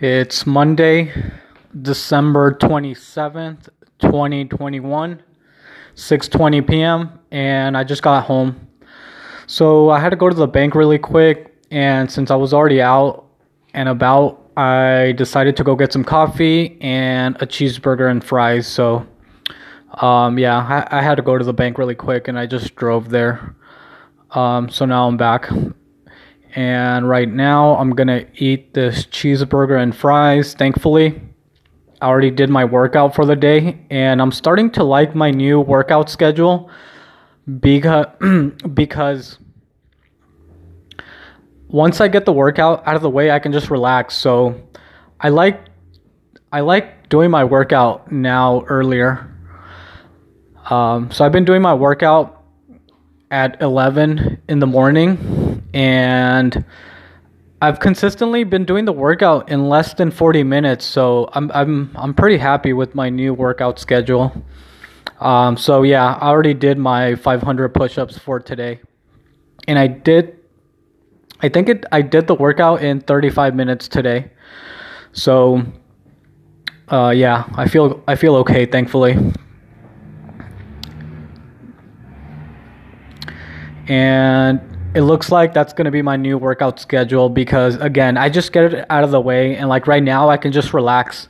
It's Monday, December 27th, 2021, 6:20 p.m. and I just got home. So I had to go to the bank really quick and since I was already out and about, I decided to go get some coffee and a cheeseburger and fries. So um, yeah, I, I had to go to the bank really quick and I just drove there. Um, so now I'm back. And right now I'm gonna eat this cheeseburger and fries, thankfully. I already did my workout for the day and I'm starting to like my new workout schedule because because once I get the workout out of the way, I can just relax. So I like I like doing my workout now earlier. Um, so I've been doing my workout at 11 in the morning and I've consistently been doing the workout in less than 40 minutes, so I'm I'm I'm pretty happy with my new workout schedule. Um, so yeah, I already did my 500 push-ups for today, and I did. I think it. I did the workout in 35 minutes today. So, uh, yeah, I feel I feel okay, thankfully. And it looks like that's going to be my new workout schedule because again i just get it out of the way and like right now i can just relax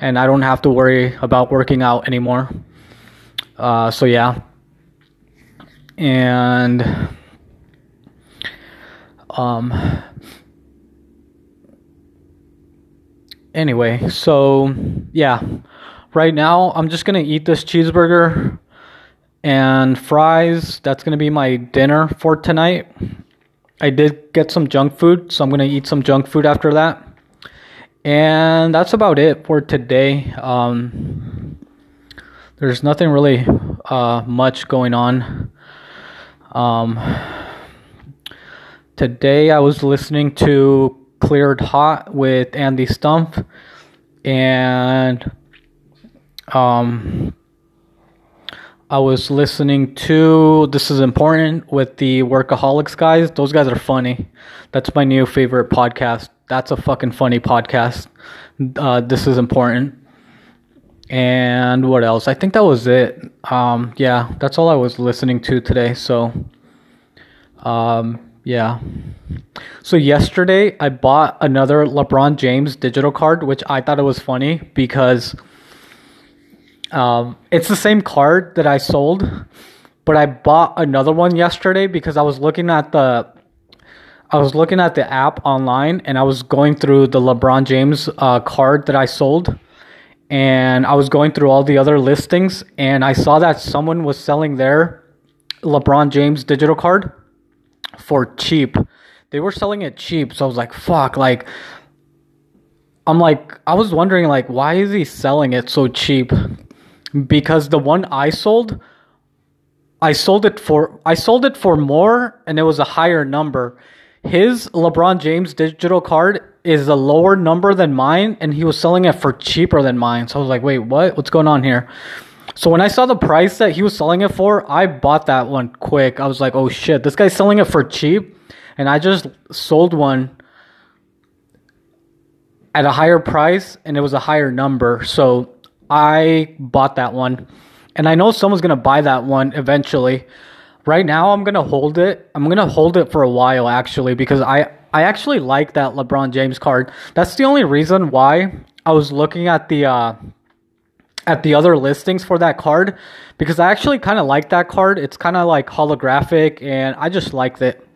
and i don't have to worry about working out anymore. Uh, so yeah. And um anyway so yeah. Right now i'm just gonna eat this cheeseburger and fries. That's going to be my dinner for tonight. I did get some junk food, so I'm going to eat some junk food after that. And that's about it for today. Um, there's nothing really uh, much going on. Um, today I was listening to Cleared Hot with Andy Stumpf, and um, I was listening to This is Important with the Workaholics guys. Those guys are funny. That's my new favorite podcast. That's a fucking funny podcast. Uh, this is Important. And what else? I think that was it. Um, yeah, that's all I was listening to today. So, um, yeah. So yesterday I bought another LeBron James digital card, which I thought it was funny because um, it's the same card that I sold, but I bought another one yesterday because I was looking at the I was looking at the app online and I was going through the LeBron James uh, card that I sold, and I was going through all the other listings and I saw that someone was selling their LeBron James digital card for cheap. They were selling it cheap, so I was like, "Fuck!" Like, I'm like, I was wondering, like, why is he selling it so cheap? Because the one I sold, I sold it for I sold it for more and it was a higher number. His LeBron James digital card is a lower number than mine and he was selling it for cheaper than mine. So I was like, "Wait, what? What's going on here?" So when I saw the price that he was selling it for, I bought that one quick. I was like, "Oh shit, this guy's selling it for cheap." And I just sold one at a higher price and it was a higher number. So I bought that one. And I know someone's going to buy that one eventually. Right now, I'm going to hold it. I'm going to hold it for a while, actually, because I, I actually like that LeBron James card. That's the only reason why I was looking at the. Uh, at the other listings for that card because I actually kind of like that card. It's kind of like holographic and I just liked it.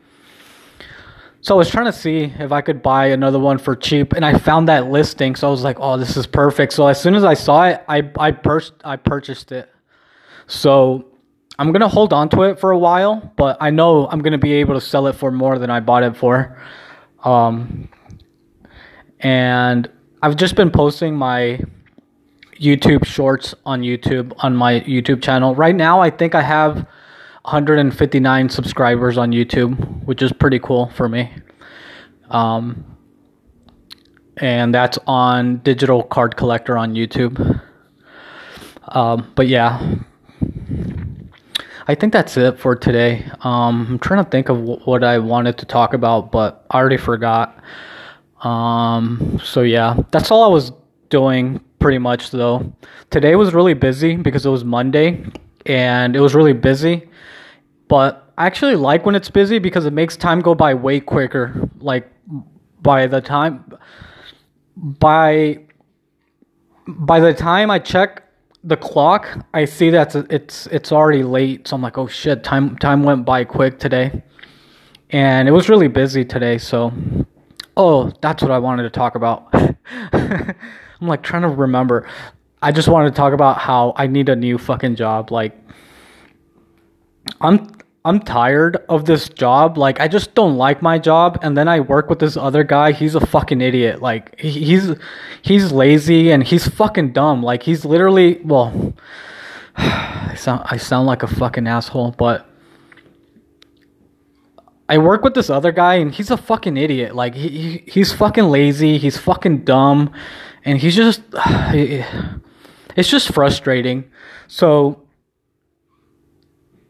So I was trying to see if I could buy another one for cheap, and I found that listing. So I was like, "Oh, this is perfect." So as soon as I saw it, I I, pur- I purchased it. So I'm gonna hold on to it for a while, but I know I'm gonna be able to sell it for more than I bought it for. Um, and I've just been posting my YouTube shorts on YouTube on my YouTube channel. Right now, I think I have 159 subscribers on YouTube, which is pretty cool for me. Um, and that's on Digital Card Collector on YouTube. Um, but yeah, I think that's it for today. Um, I'm trying to think of w- what I wanted to talk about, but I already forgot. Um, so yeah, that's all I was doing pretty much though. Today was really busy because it was Monday and it was really busy. But I actually like when it's busy because it makes time go by way quicker. Like by the time by by the time I check the clock, I see that it's it's already late. So I'm like, oh shit, time time went by quick today, and it was really busy today. So, oh, that's what I wanted to talk about. I'm like trying to remember. I just wanted to talk about how I need a new fucking job. Like, I'm I'm tired of this job. Like, I just don't like my job. And then I work with this other guy. He's a fucking idiot. Like, he's he's lazy and he's fucking dumb. Like, he's literally well. I sound I sound like a fucking asshole, but I work with this other guy and he's a fucking idiot. Like, he, he he's fucking lazy. He's fucking dumb, and he's just. It's just frustrating. So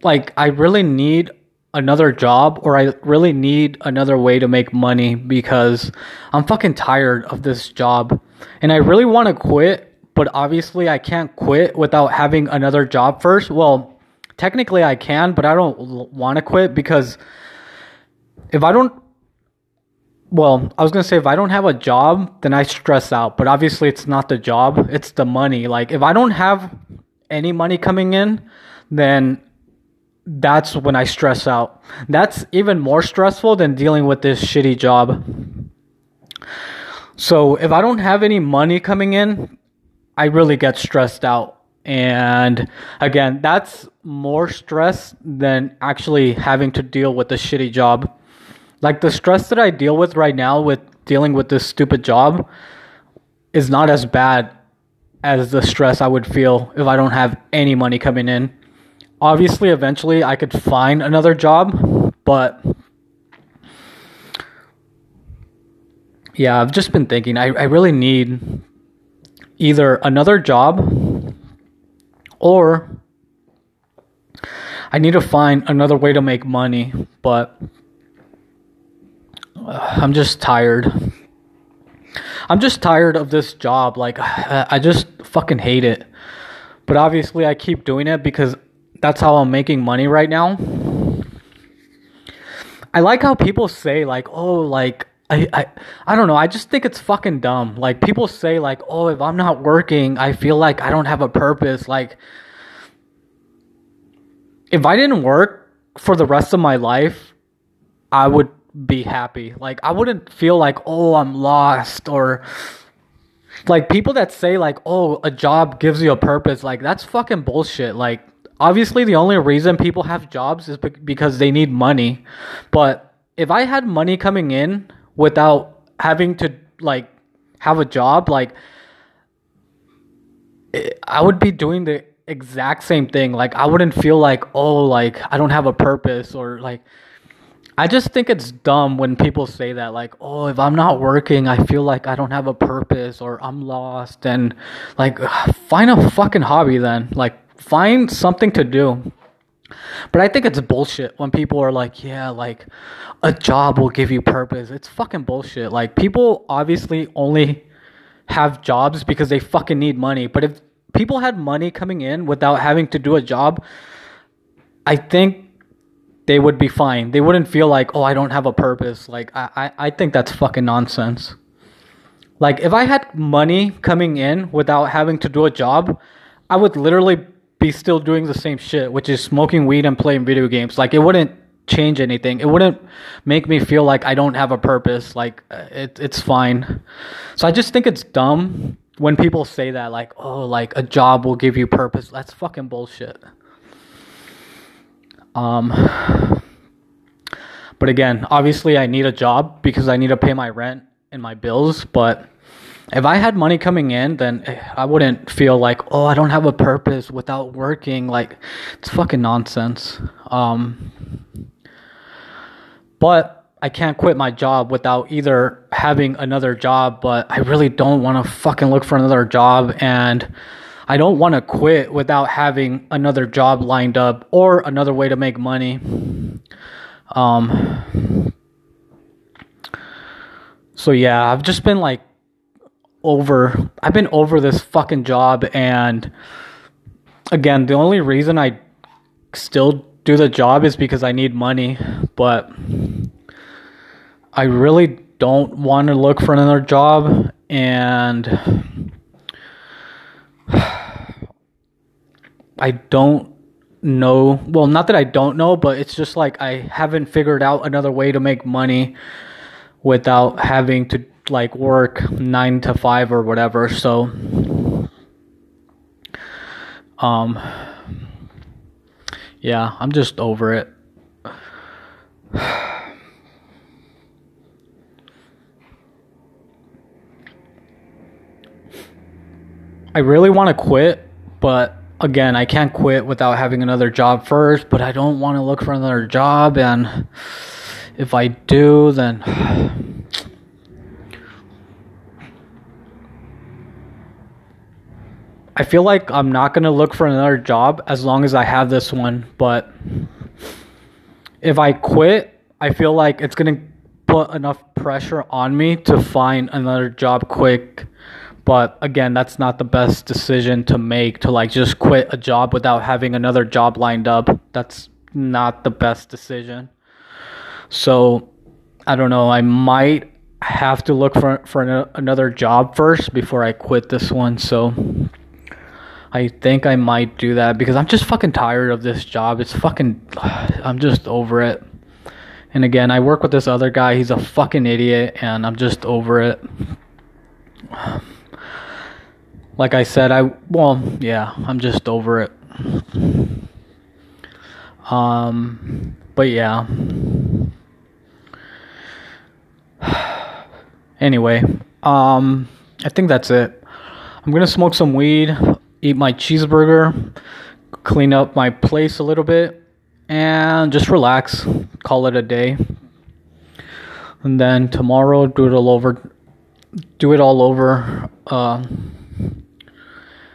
like I really need another job or I really need another way to make money because I'm fucking tired of this job and I really want to quit, but obviously I can't quit without having another job first. Well, technically I can, but I don't want to quit because if I don't well, I was going to say if I don't have a job, then I stress out, but obviously it's not the job, it's the money. Like if I don't have any money coming in, then that's when I stress out. That's even more stressful than dealing with this shitty job. So if I don't have any money coming in, I really get stressed out. And again, that's more stress than actually having to deal with the shitty job. Like the stress that I deal with right now with dealing with this stupid job is not as bad as the stress I would feel if I don't have any money coming in obviously eventually I could find another job, but yeah, I've just been thinking I, I really need either another job or I need to find another way to make money, but I'm just tired. I'm just tired of this job. Like, I just fucking hate it. But obviously, I keep doing it because that's how I'm making money right now. I like how people say like, "Oh, like I I I don't know, I just think it's fucking dumb. Like people say like, "Oh, if I'm not working, I feel like I don't have a purpose." Like if I didn't work for the rest of my life, I would be happy. Like I wouldn't feel like, "Oh, I'm lost" or like people that say like, "Oh, a job gives you a purpose." Like that's fucking bullshit. Like obviously the only reason people have jobs is because they need money. But if I had money coming in without having to like have a job, like I would be doing the exact same thing. Like I wouldn't feel like, oh, like I don't have a purpose or like I just think it's dumb when people say that, like, oh, if I'm not working, I feel like I don't have a purpose or I'm lost. And, like, find a fucking hobby then. Like, find something to do. But I think it's bullshit when people are like, yeah, like a job will give you purpose. It's fucking bullshit. Like people obviously only have jobs because they fucking need money. But if people had money coming in without having to do a job, I think they would be fine. They wouldn't feel like, oh, I don't have a purpose. Like I, I, I think that's fucking nonsense. Like if I had money coming in without having to do a job, I would literally be still doing the same shit, which is smoking weed and playing video games. Like it wouldn't change anything. It wouldn't make me feel like I don't have a purpose. Like uh, it, it's fine. So I just think it's dumb when people say that, like, oh, like a job will give you purpose. That's fucking bullshit. Um, but again, obviously, I need a job because I need to pay my rent and my bills. But if I had money coming in, then I wouldn't feel like, oh, I don't have a purpose without working. Like, it's fucking nonsense. Um, but I can't quit my job without either having another job, but I really don't want to fucking look for another job. And I don't want to quit without having another job lined up or another way to make money. Um, So yeah, I've just been like over I've been over this fucking job and again, the only reason I still do the job is because I need money, but I really don't want to look for another job and I don't know. Well, not that I don't know, but it's just like I haven't figured out another way to make money without having to like work 9 to 5 or whatever. So um yeah, I'm just over it. I really want to quit, but again, I can't quit without having another job first, but I don't want to look for another job and if I do, then I feel like I'm not going to look for another job as long as I have this one, but if I quit, I feel like it's going to put enough pressure on me to find another job quick but again, that's not the best decision to make to like just quit a job without having another job lined up. That's not the best decision. So, I don't know, I might have to look for for an, another job first before I quit this one. So, I think I might do that because I'm just fucking tired of this job. It's fucking I'm just over it. And again, I work with this other guy. He's a fucking idiot and I'm just over it like I said, I well, yeah, I'm just over it. Um, but yeah. Anyway, um, I think that's it. I'm gonna smoke some weed, eat my cheeseburger, clean up my place a little bit, and just relax. Call it a day. And then tomorrow, do it all over. Do it all over. Uh,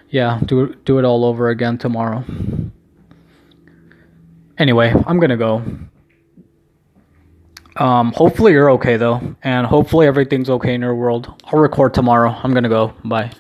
yeah, do do it all over again tomorrow. Anyway, I'm gonna go. Um, hopefully you're okay though, and hopefully everything's okay in your world. I'll record tomorrow. I'm gonna go. Bye.